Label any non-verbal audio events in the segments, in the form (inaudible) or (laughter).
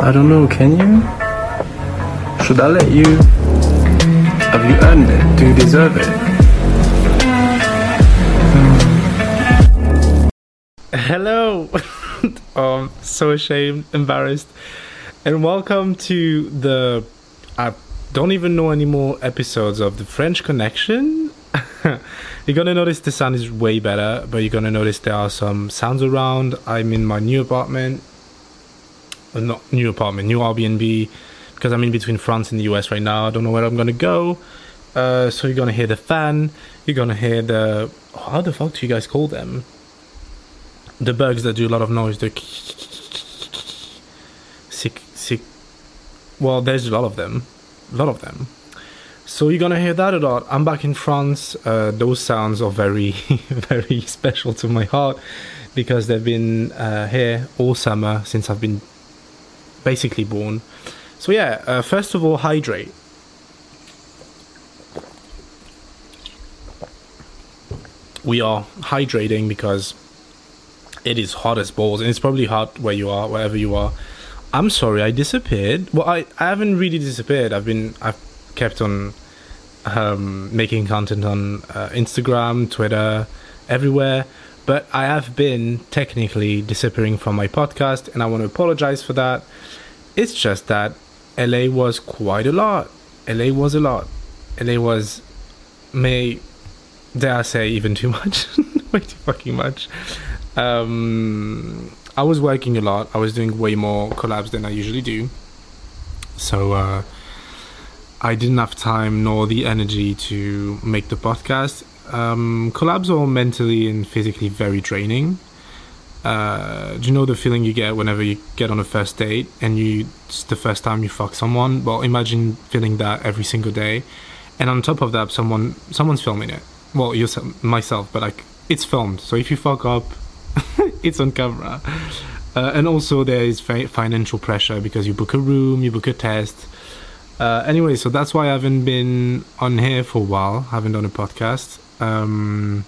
I don't know, can you? Should I let you? Have you earned it? Do you deserve it? Hello! (laughs) um, so ashamed, embarrassed, and welcome to the. I don't even know any more episodes of the French Connection. (laughs) you're gonna notice the sound is way better, but you're gonna notice there are some sounds around. I'm in my new apartment. Uh, not new apartment, new Airbnb, because I'm in between France and the US right now. I don't know where I'm gonna go. Uh, so you're gonna hear the fan. You're gonna hear the. How the fuck do you guys call them? the bugs that do a lot of noise the sick sick well there's a lot of them a lot of them so you're gonna hear that a lot i'm back in france uh, those sounds are very (laughs) very special to my heart because they've been uh, here all summer since i've been basically born so yeah uh, first of all hydrate we are hydrating because it is hot as balls, and it's probably hot where you are, wherever you are. I'm sorry, I disappeared. Well, I, I haven't really disappeared. I've been I've kept on um, making content on uh, Instagram, Twitter, everywhere. But I have been technically disappearing from my podcast, and I want to apologize for that. It's just that LA was quite a lot. LA was a lot. LA was, may dare I say, even too much. (laughs) Way too fucking much. Um, I was working a lot. I was doing way more collabs than I usually do. So uh, I didn't have time nor the energy to make the podcast. Um, collabs are mentally and physically very draining. Uh, do you know the feeling you get whenever you get on a first date and you it's the first time you fuck someone? Well, imagine feeling that every single day, and on top of that, someone someone's filming it. Well, yourself, myself, but like it's filmed. So if you fuck up, (laughs) it's on camera. Uh, and also there is fi- financial pressure because you book a room, you book a test. Uh, anyway, so that's why I haven't been on here for a while. I haven't done a podcast. Um,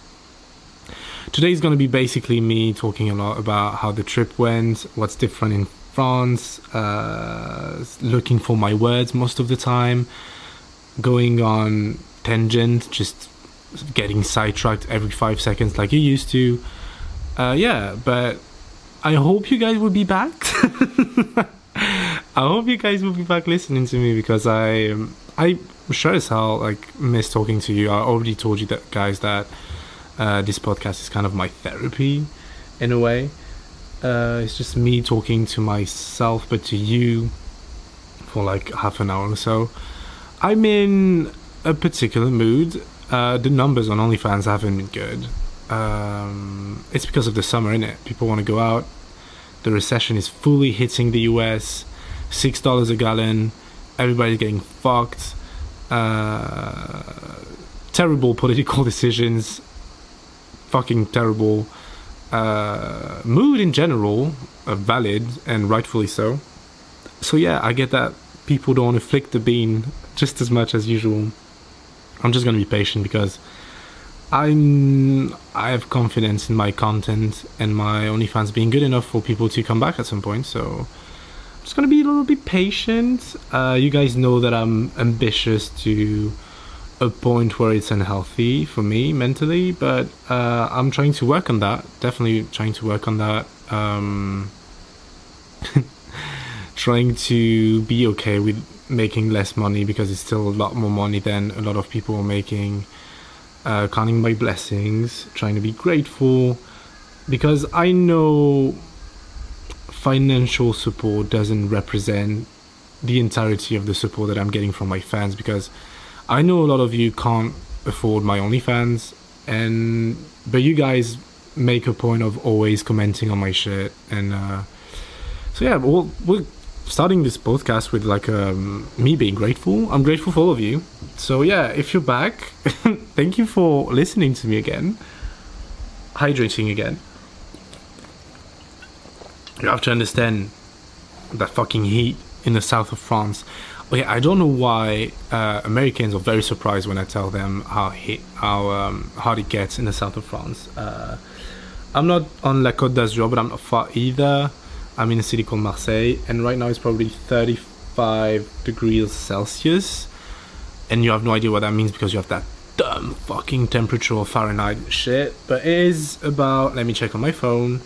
today is going to be basically me talking a lot about how the trip went, what's different in France, uh, looking for my words most of the time, going on tangent, just getting sidetracked every five seconds like you used to uh, yeah, but I hope you guys will be back. (laughs) I hope you guys will be back listening to me because I um, I sure as hell like miss talking to you. I already told you that guys that uh, this podcast is kind of my therapy in a way. Uh, it's just me talking to myself, but to you for like half an hour or so. I'm in a particular mood. Uh, the numbers on OnlyFans haven't been good um, it's because of the summer, isn't it? People want to go out. The recession is fully hitting the US. Six dollars a gallon. Everybody's getting fucked. Uh, terrible political (laughs) decisions. Fucking terrible. Uh, mood in general, uh, valid and rightfully so. So yeah, I get that people don't flick the bean just as much as usual. I'm just gonna be patient because I'm I have confidence in my content and my OnlyFans being good enough for people to come back at some point. So just gonna be a little bit patient. Uh, you guys know that I'm ambitious to a point where it's unhealthy for me mentally, but uh, I'm trying to work on that. Definitely trying to work on that. Um, (laughs) trying to be okay with making less money because it's still a lot more money than a lot of people are making uh, counting my blessings, trying to be grateful, because I know financial support doesn't represent the entirety of the support that I'm getting from my fans. Because I know a lot of you can't afford my OnlyFans, and but you guys make a point of always commenting on my shit, and uh, so yeah, we'll, we're starting this podcast with like um, me being grateful. I'm grateful for all of you. So yeah, if you're back, (laughs) thank you for listening to me again. Hydrating again. You have to understand that fucking heat in the south of France. Okay, I don't know why uh, Americans are very surprised when I tell them how how um, hot it gets in the south of France. Uh, I'm not on La Côte d'Azur, but I'm not far either. I'm in a city called Marseille, and right now it's probably 35 degrees Celsius, and you have no idea what that means because you have that dumb fucking temperature of Fahrenheit shit. But it is about, let me check on my phone,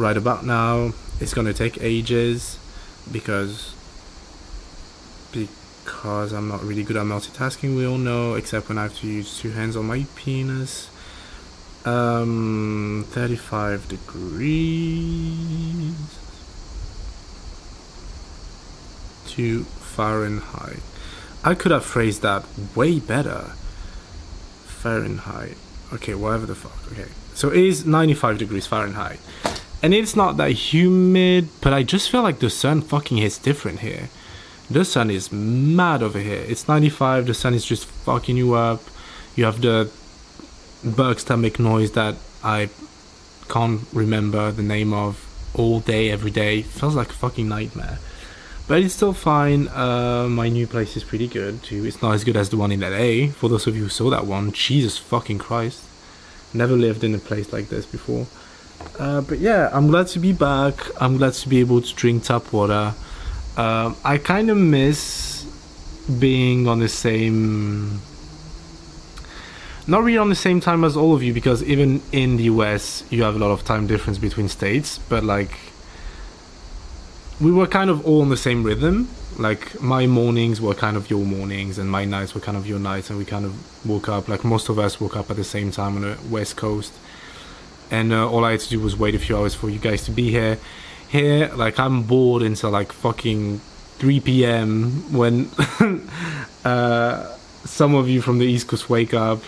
right about now. It's gonna take ages because because I'm not really good at multitasking. We all know, except when I have to use two hands on my penis. Um, 35 degrees to Fahrenheit. I could have phrased that way better. Fahrenheit. Okay, whatever the fuck. Okay. So it is 95 degrees Fahrenheit. And it's not that humid, but I just feel like the sun fucking hits different here. The sun is mad over here. It's 95, the sun is just fucking you up. You have the bugs that make noise that I can't remember the name of all day, every day. feels like a fucking nightmare. But it's still fine. Uh, my new place is pretty good too. It's not as good as the one in LA. For those of you who saw that one, Jesus fucking Christ. Never lived in a place like this before. Uh, but yeah, I'm glad to be back. I'm glad to be able to drink tap water. Um, I kind of miss being on the same not really on the same time as all of you because even in the US you have a lot of time difference between states, but like we were kind of all on the same rhythm. Like my mornings were kind of your mornings and my nights were kind of your nights and we kind of woke up like most of us woke up at the same time on the west coast. And uh, all I had to do was wait a few hours for you guys to be here. Here, like I'm bored until like fucking 3 p.m. when (laughs) uh, some of you from the East Coast wake up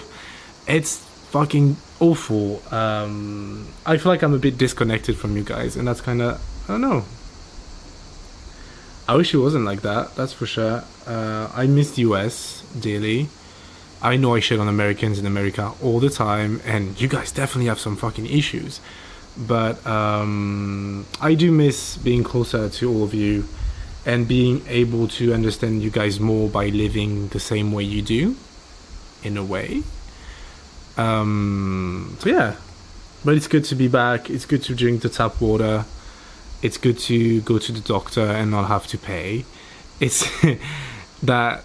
it's fucking awful. Um, I feel like I'm a bit disconnected from you guys, and that's kind of I don't know. I wish it wasn't like that. That's for sure. Uh, I miss the US daily. I know I shit on Americans in America all the time, and you guys definitely have some fucking issues. But um, I do miss being closer to all of you and being able to understand you guys more by living the same way you do, in a way. Um, so yeah, but it's good to be back. It's good to drink the tap water. It's good to go to the doctor and not have to pay. It's (laughs) that,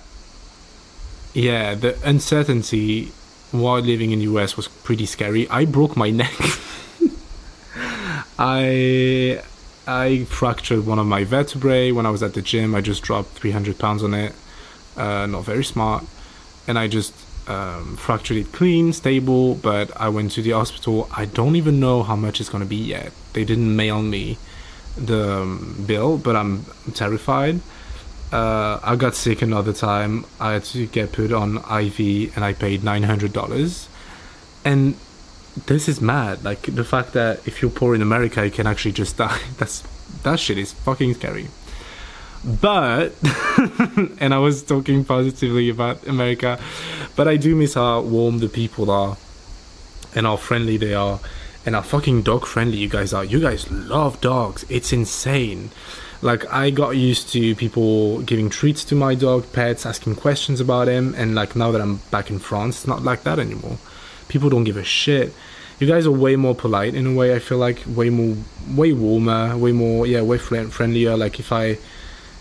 yeah, the uncertainty while living in the US was pretty scary. I broke my neck. (laughs) I I fractured one of my vertebrae when I was at the gym. I just dropped 300 pounds on it. Uh, not very smart, and I just um, fractured it clean, stable, but I went to the hospital. I don't even know how much it's to be yet. They didn't mail me the um, bill, but I'm terrified. Uh, I got sick another time. I had to get put on IV and I paid $900. And this is mad. Like the fact that if you're poor in America, you can actually just die. (laughs) That's that shit is fucking scary. But, (laughs) and I was talking positively about America, but I do miss how warm the people are and how friendly they are and how fucking dog friendly you guys are. You guys love dogs. It's insane. Like I got used to people giving treats to my dog, pets, asking questions about him, and like now that I'm back in France, it's not like that anymore. People don't give a shit. You guys are way more polite in a way. I feel like way more, way warmer, way more, yeah, way friendlier. Like if I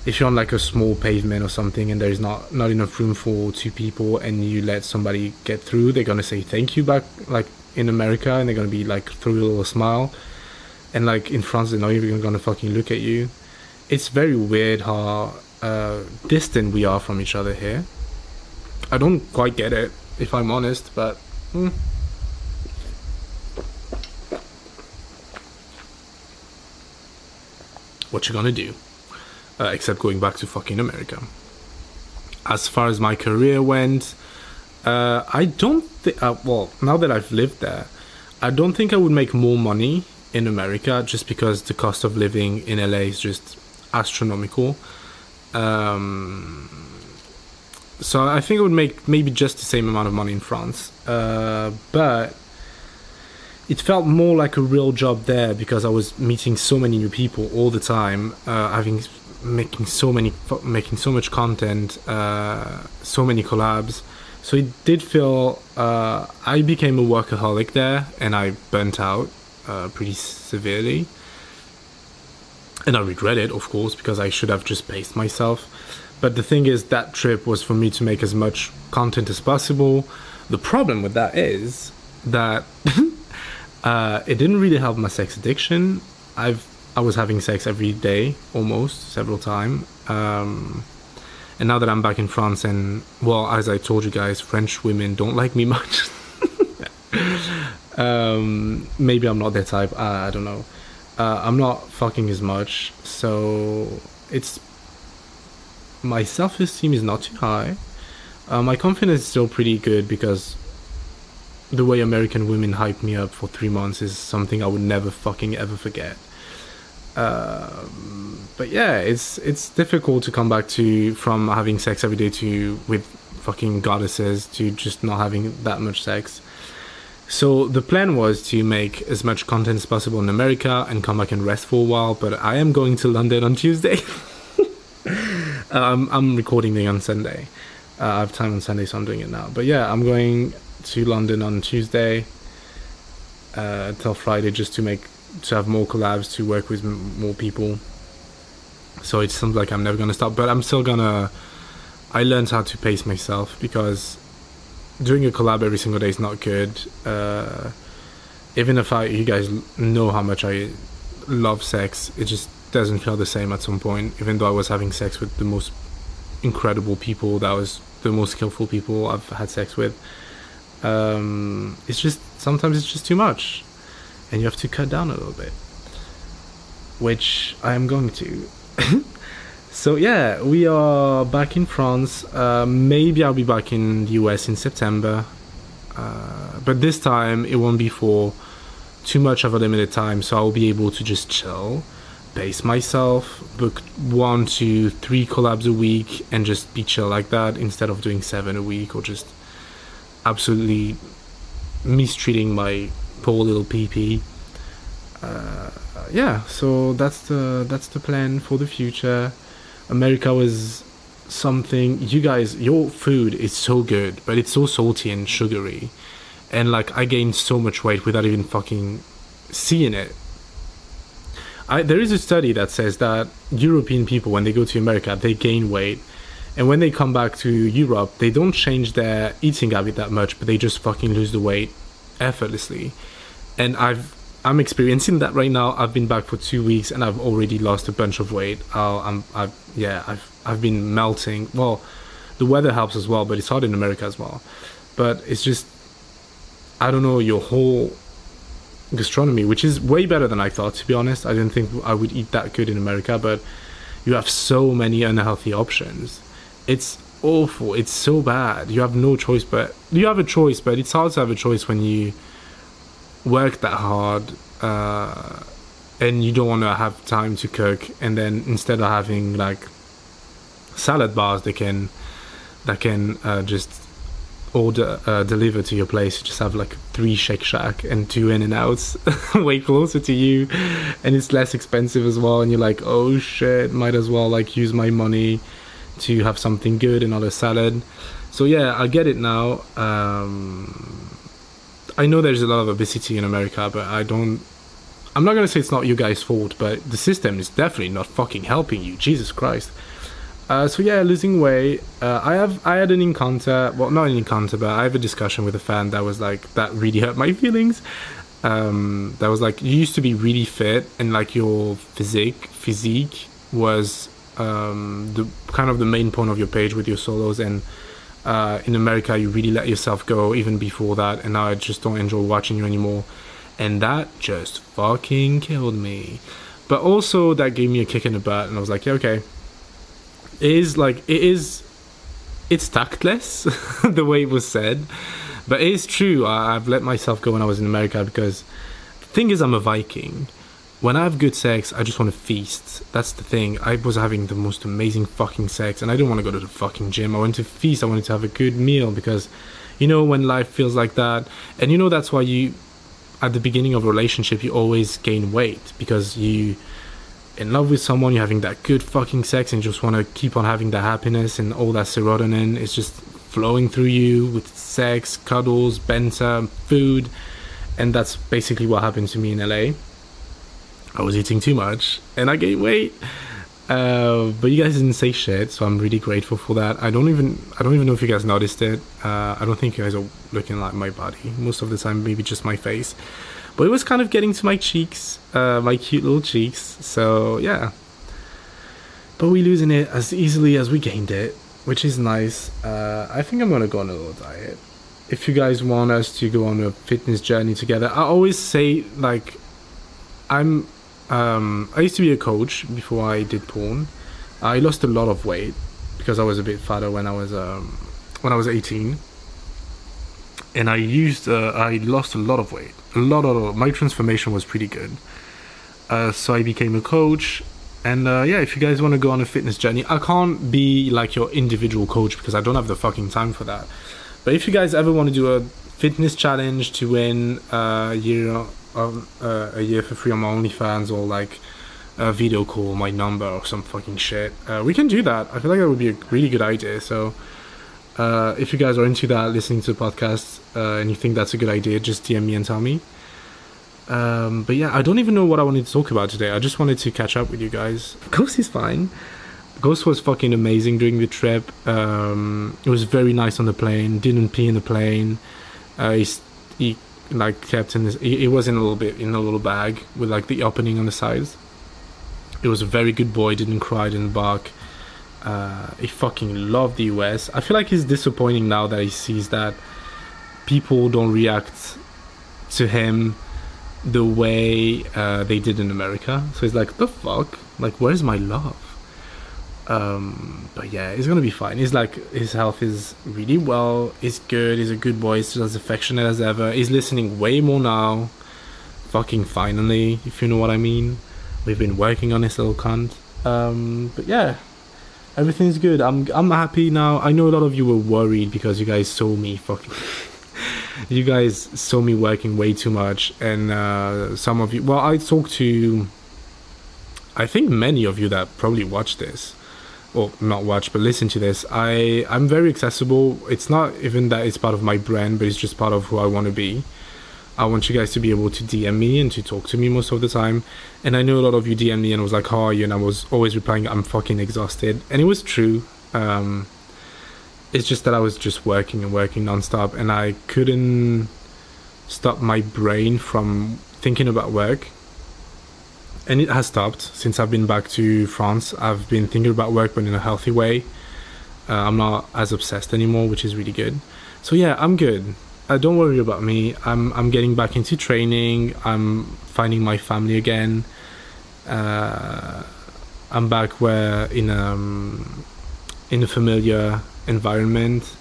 if you're on like a small pavement or something and there's not not enough room for two people and you let somebody get through they're gonna say thank you back like in america and they're gonna be like through a little smile and like in france they're not even gonna fucking look at you it's very weird how uh, distant we are from each other here i don't quite get it if i'm honest but hmm. what you gonna do uh, except going back to fucking America. As far as my career went, uh, I don't think. Uh, well, now that I've lived there, I don't think I would make more money in America just because the cost of living in LA is just astronomical. Um, so I think I would make maybe just the same amount of money in France, uh, but it felt more like a real job there because I was meeting so many new people all the time, uh, having making so many making so much content uh, so many collabs. So it did feel uh, i became a workaholic there and i burnt out uh, pretty severely and I regret it, of course, because I should have just paced myself. But the thing is, that trip was for me to make as much content as possible. The problem with that is that (laughs) uh, it didn't really help my sex addiction. I've I was having sex every day, almost several times. Um, and now that I'm back in France, and well, as I told you guys, French women don't like me (laughs) much. (laughs) um, maybe I'm not their type. Uh, I don't know. Uh, I'm not fucking as much, so it's my self esteem is not too high. Uh, my confidence is still pretty good because the way American women hype me up for three months is something I would never fucking ever forget. Um, but yeah, it's it's difficult to come back to from having sex every day to with fucking goddesses to just not having that much sex. So the plan was to make as much content as possible in America and come back and rest for a while. But I am going to London on Tuesday. (laughs) um, I'm recording it on Sunday. Uh, I have time on Sunday, so I'm doing it now. But yeah, I'm going to London on Tuesday uh, till Friday just to make to have more collabs to work with m- more people. So it seems like I'm never gonna stop, but I'm still gonna. I learned how to pace myself because doing a collab every single day is not good. Uh, even if I, you guys know how much I love sex, it just doesn't feel the same at some point. Even though I was having sex with the most incredible people, that was the most skillful people I've had sex with. Um, it's just sometimes it's just too much, and you have to cut down a little bit, which I am going to. (laughs) so yeah, we are back in France. Uh, maybe I'll be back in the US in September, uh, but this time it won't be for too much of a limited time. So I'll be able to just chill, pace myself, book one, two, three collabs a week, and just be chill like that instead of doing seven a week or just absolutely mistreating my poor little PP. Uh, yeah, so that's the that's the plan for the future. America was something you guys your food is so good, but it's so salty and sugary. And like I gained so much weight without even fucking seeing it. I, there is a study that says that European people when they go to America they gain weight and when they come back to Europe they don't change their eating habit that much but they just fucking lose the weight effortlessly and I've I'm experiencing that right now. I've been back for two weeks and I've already lost a bunch of weight. Uh, I'm, I've, yeah, I've, I've been melting. Well, the weather helps as well, but it's hot in America as well. But it's just, I don't know, your whole gastronomy, which is way better than I thought. To be honest, I didn't think I would eat that good in America, but you have so many unhealthy options. It's awful. It's so bad. You have no choice, but you have a choice, but it's hard to have a choice when you work that hard uh, and you don't want to have time to cook and then instead of having like salad bars they can that can uh, just order uh, deliver to your place you just have like three shake shack and two in and outs (laughs) way closer to you and it's less expensive as well and you're like oh shit might as well like use my money to have something good and not a salad. So yeah i get it now um, I know there's a lot of obesity in America, but I don't. I'm not gonna say it's not you guys' fault, but the system is definitely not fucking helping you. Jesus Christ. Uh, so yeah, losing weight. Uh, I have I had an encounter. Well, not an encounter, but I have a discussion with a fan that was like that really hurt my feelings. Um, that was like you used to be really fit and like your physique physique was um, the kind of the main point of your page with your solos and uh, in America, you really let yourself go even before that, and now I just don't enjoy watching you anymore. And that just fucking killed me. But also, that gave me a kick in the butt, and I was like, yeah, okay. It is like, it is, it's tactless, (laughs) the way it was said. But it is true, I, I've let myself go when I was in America because the thing is, I'm a Viking when I have good sex, I just want to feast. That's the thing. I was having the most amazing fucking sex, and I didn't want to go to the fucking gym. I wanted to feast. I wanted to have a good meal because, you know, when life feels like that, and you know that's why you, at the beginning of a relationship, you always gain weight because you, in love with someone, you're having that good fucking sex, and you just want to keep on having that happiness and all that serotonin is just flowing through you with sex, cuddles, banter, food, and that's basically what happened to me in LA I was eating too much and I gained weight. Uh, but you guys didn't say shit, so I'm really grateful for that. I don't even I don't even know if you guys noticed it. Uh, I don't think you guys are looking like my body most of the time, maybe just my face. But it was kind of getting to my cheeks, uh, my cute little cheeks. So yeah. But we losing it as easily as we gained it, which is nice. Uh, I think I'm gonna go on a little diet. If you guys want us to go on a fitness journey together, I always say like I'm um, I used to be a coach before I did porn. I lost a lot of weight because I was a bit fatter when I was um, when I was 18, and I used uh, I lost a lot of weight. A lot of my transformation was pretty good. Uh, so I became a coach, and uh, yeah, if you guys want to go on a fitness journey, I can't be like your individual coach because I don't have the fucking time for that. But if you guys ever want to do a fitness challenge to win, uh, you know uh, a year for free on my OnlyFans or like a video call my number or some fucking shit. Uh, we can do that. I feel like that would be a really good idea. So uh, if you guys are into that, listening to the podcast, uh, and you think that's a good idea, just DM me and tell me. Um, but yeah, I don't even know what I wanted to talk about today. I just wanted to catch up with you guys. Ghost is fine. Ghost was fucking amazing during the trip. Um, it was very nice on the plane. Didn't pee in the plane. Uh, he, he like kept in this. It was in a little bit in a little bag with like the opening on the sides. It was a very good boy. Didn't cry, didn't bark. Uh, he fucking loved the US. I feel like he's disappointing now that he sees that people don't react to him the way uh, they did in America. So he's like, the fuck? Like, where's my love? Um, but yeah, he's gonna be fine. He's like his health is really well. He's good. He's a good boy. He's as affectionate as ever. He's listening way more now. Fucking finally, if you know what I mean. We've been working on this little cunt. Um, but yeah, everything's good. I'm I'm happy now. I know a lot of you were worried because you guys saw me fucking. (laughs) you guys saw me working way too much, and uh, some of you. Well, I talked to. I think many of you that probably watched this or not watch but listen to this i i'm very accessible. It's not even that it's part of my brand but it's just part of who i want to be. I want you guys to be able to dm me and to talk to me most of the time. And i know a lot of you dm me and was like how are you? And i was always replying i'm fucking exhausted. And it was true. Um it's just that i was just working and working nonstop and i couldn't stop my brain from thinking about work and it has stopped since I've been back to France. I've been thinking about work, but in a healthy way. Uh, I'm not as obsessed anymore, which is really good. So yeah, I'm good. Uh, don't worry about me. I'm I'm getting back into training. I'm finding my family again. Uh, I'm back where in um in a familiar environment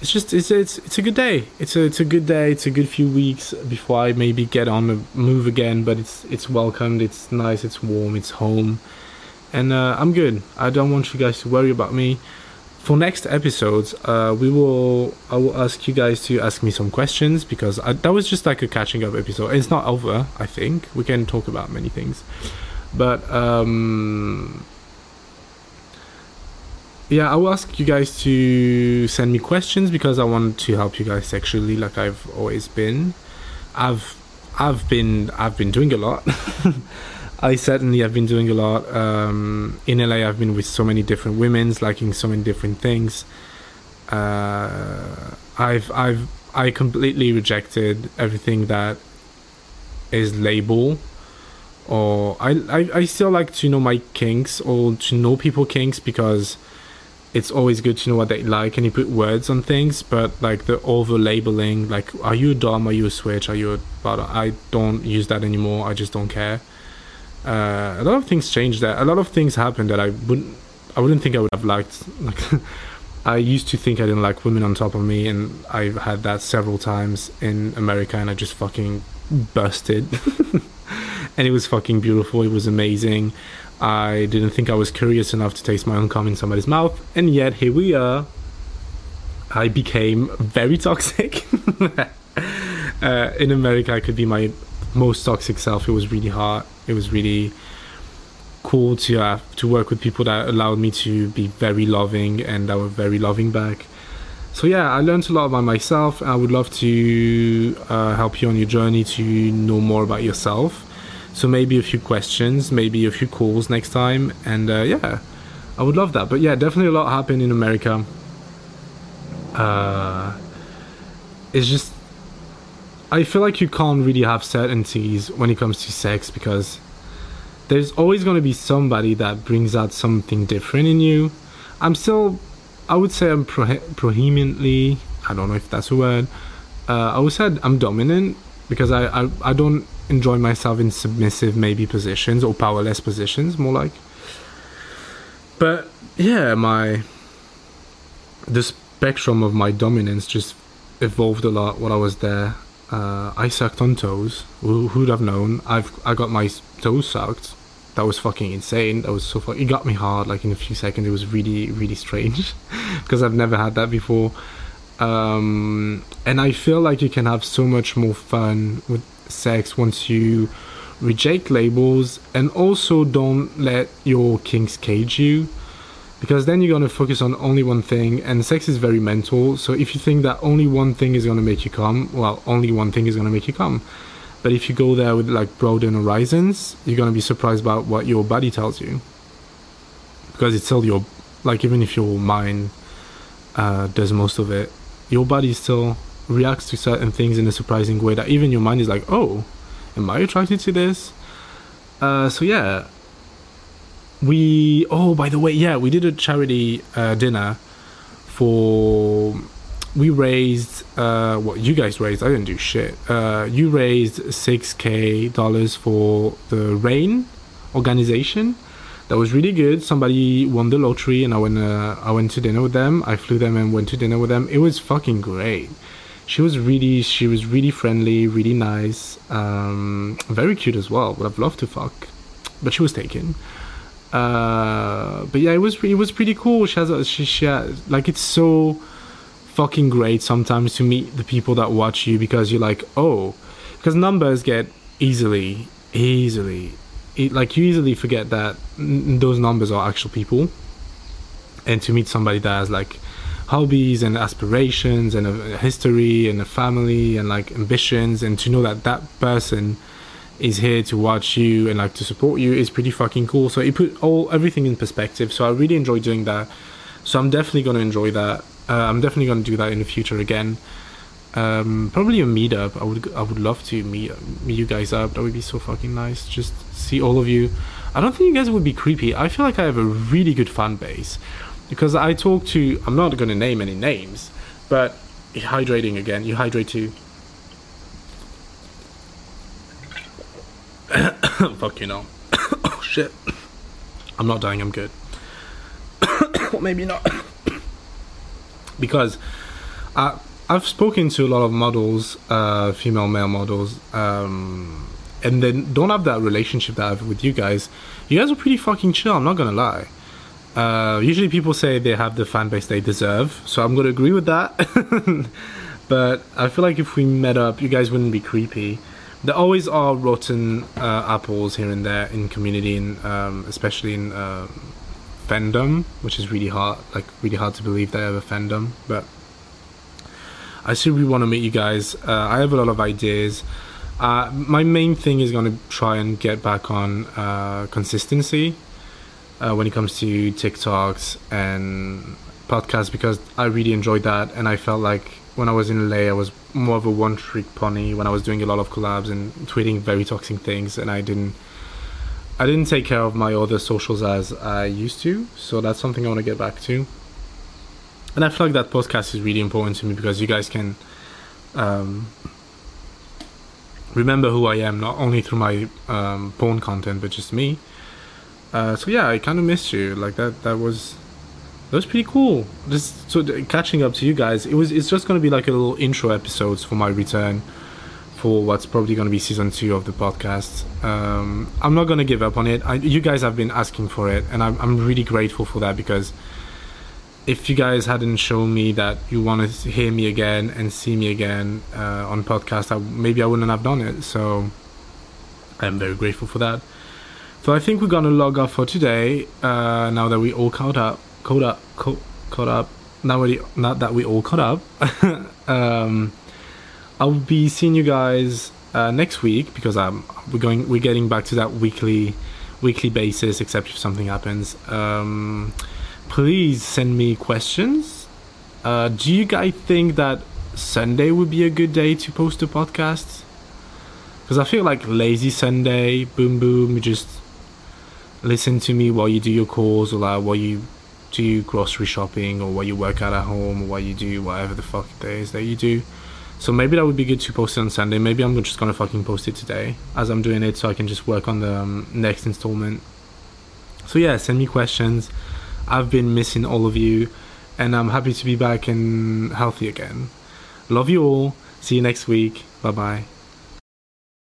it's just it's it's it's a good day. It's a it's a good day. It's a good few weeks before I maybe get on the move again. But it's it's welcomed. It's nice. It's warm. It's home, and uh, I'm good. I don't want you guys to worry about me. For next episodes, uh, we will I will ask you guys to ask me some questions because I, that was just like a catching up episode. It's not over. I think we can talk about many things, but um yeah, I will ask you guys to send me questions because I want to help you guys sexually, like I've always been. I've I've been I've been doing a lot. (laughs) I certainly have been doing a lot. Um, in LA, I've been with so many different women's, liking so many different things. Uh, I've I've I completely rejected everything that is label or I, I I still like to know my kinks or to know people kinks because it's always good to know what they like and you put words on things but like the over labeling like are you a dom? Are you a switch? Are you a but i don't use that anymore. I just don't care. Uh, a lot of things changed that a lot of things happened that i wouldn't i wouldn't think i would have liked. Like (laughs) i used to think i didn't like women on top of me and i've had that several times in america and i just fucking busted. (laughs) And it was fucking beautiful. It was amazing I didn't think I was curious enough to taste my own cum in somebody's mouth, and yet here we are. I became very toxic. (laughs) uh, in America, I could be my most toxic self. It was really hard. It was really cool to have to work with people that allowed me to be very loving and that were very loving back. So yeah, I learned a lot about myself. I would love to uh, help you on your journey to know more about yourself So maybe a few questions, maybe a few calls next time, and uh, yeah, I would love that. But yeah, definitely a lot happened in America. Uh, it's just I feel like you can't really have certainties when it comes to sex because there's always going to be somebody that brings out something different in you. I'm still, I would say I'm pro- I don't know if that's a word. Uh, I would say I'm dominant because I, I, I don't enjoy myself in submissive maybe positions or powerless positions, more like. But yeah, my the spectrum of my dominance just evolved a lot while I was there uh, I sucked on toes. Who, would have known? I've I got my toes sucked. That was fucking insane. That was so fun. It got me hard. Like in a few seconds, it was really really strange (laughs) because I've never had that before. Um, and I feel like you can have so much more fun with sex once you reject labels and also don't let your kinks cage you. Because then you're going to focus on only one thing and sex is very mental. So if you think that only one thing is going to make you come well only one thing is going to make you come but if you go there with like broaden horizons you're going to be surprised about what your body tells you. Because it's still your like even if your mind uh, does most of it your body still reacts to certain things in a surprising way that even your mind is like oh am i attracted to this? Uh, so yeah we oh by the way yeah we did a charity uh, dinner for we raised uh what you guys raised i didn't do shit. Uh you raised 6k dollars for the RAINN organization. That was really good. Somebody won the lottery and i went uh, i went to dinner with them. I flew them and went to dinner with them. It was fucking great she was really she was really friendly really nice um very cute as well. Would have loved to fuck but she was taken. Uh, but yeah, it was it was pretty cool. She has a, she, she has, like it's so fucking great sometimes to meet the people that watch you because you're like oh, because numbers get easily easily it, like you easily forget that n- those numbers are actual people, and to meet somebody that has like hobbies and aspirations and a, history and a family and like ambitions and to know that that person is here to watch you and like to support you is pretty fucking cool. So it put all everything in perspective. So I really enjoy doing that. So I'm definitely to enjoy that. Uh, I'm definitely to do that in the future again. Um, probably a meetup. I would I would love to meet meet you guys up. That would be so fucking nice. Just see all of you. I don't think you guys would be creepy. I feel like I have a really good fan base because I talk to. I'm not going to name any names, but hydrating again. You hydrate too. (coughs) Fuck you know. oh (coughs) shit. I'm not dying, I'm good. (coughs) well, maybe not. because I, I've spoken to a lot of models, uh, female, male models, um, and then don't have that relationship that I have with you guys. You guys are pretty fucking chill, I'm not gonna lie. Uh, usually people say they have the fan base they deserve, so I'm gonna agree with that. (laughs) but I feel like if we met up, you guys wouldn't be creepy there always are rotten uh, apples here and there in community, and um, especially in uh, fandom, which is really hard, like really hard to believe they have a fandom. But I really want to meet you guys. Uh, I have a lot of ideas. Uh, my main thing is to try and get back on consistency uh, when it comes to TikToks and podcasts because I really enjoyed that, and I felt like when I was in LA, I was more of a one trick pony when I was doing a lot of collabs and tweeting very toxic things, and I didn't. I didn't take care of my other socials as I used to, so that's something I want to get back to. And I feel like that podcast is really important to me because you guys can um, remember who I am, not only through my um, porn content, but just me. Uh, so yeah, I kind of missed you. Like that. That was that was pretty cool. Just so catching up to you guys, it was. It's just going to be like a little intro episodes for my return for what's probably going to be season two of the podcast. Um, I'm not going to give up on it. I, you guys have been asking for it, and I'm, I'm really grateful for that because if you guys hadn't shown me that you want to hear me again and see me again uh, on podcast, I, maybe I wouldn't have done it. So I'm very grateful for that. So I think we're gonna log off for today. Uh, now that we all caught up caught up, caught, caught up. Now we, not that we all caught up. (laughs) um, I'll be seeing you guys uh, next week because um we're going we're getting back to that weekly weekly basis except if something happens um please send me questions uh do you guys think that sunday would be a good day to post a podcast because i feel like lazy sunday boom boom just listen to me while you do your calls or like while you do grocery shopping or while you work out at home or while you do whatever the fuck it is that you do so maybe that would be good to post it on Sunday. Maybe I'm just gonna fucking post it today as I'm doing it, so I can just work on the um, next installment. So yeah, send me questions. I've been missing all of you, and I'm happy to be back and healthy again. Love you all. See you next week. Bye bye.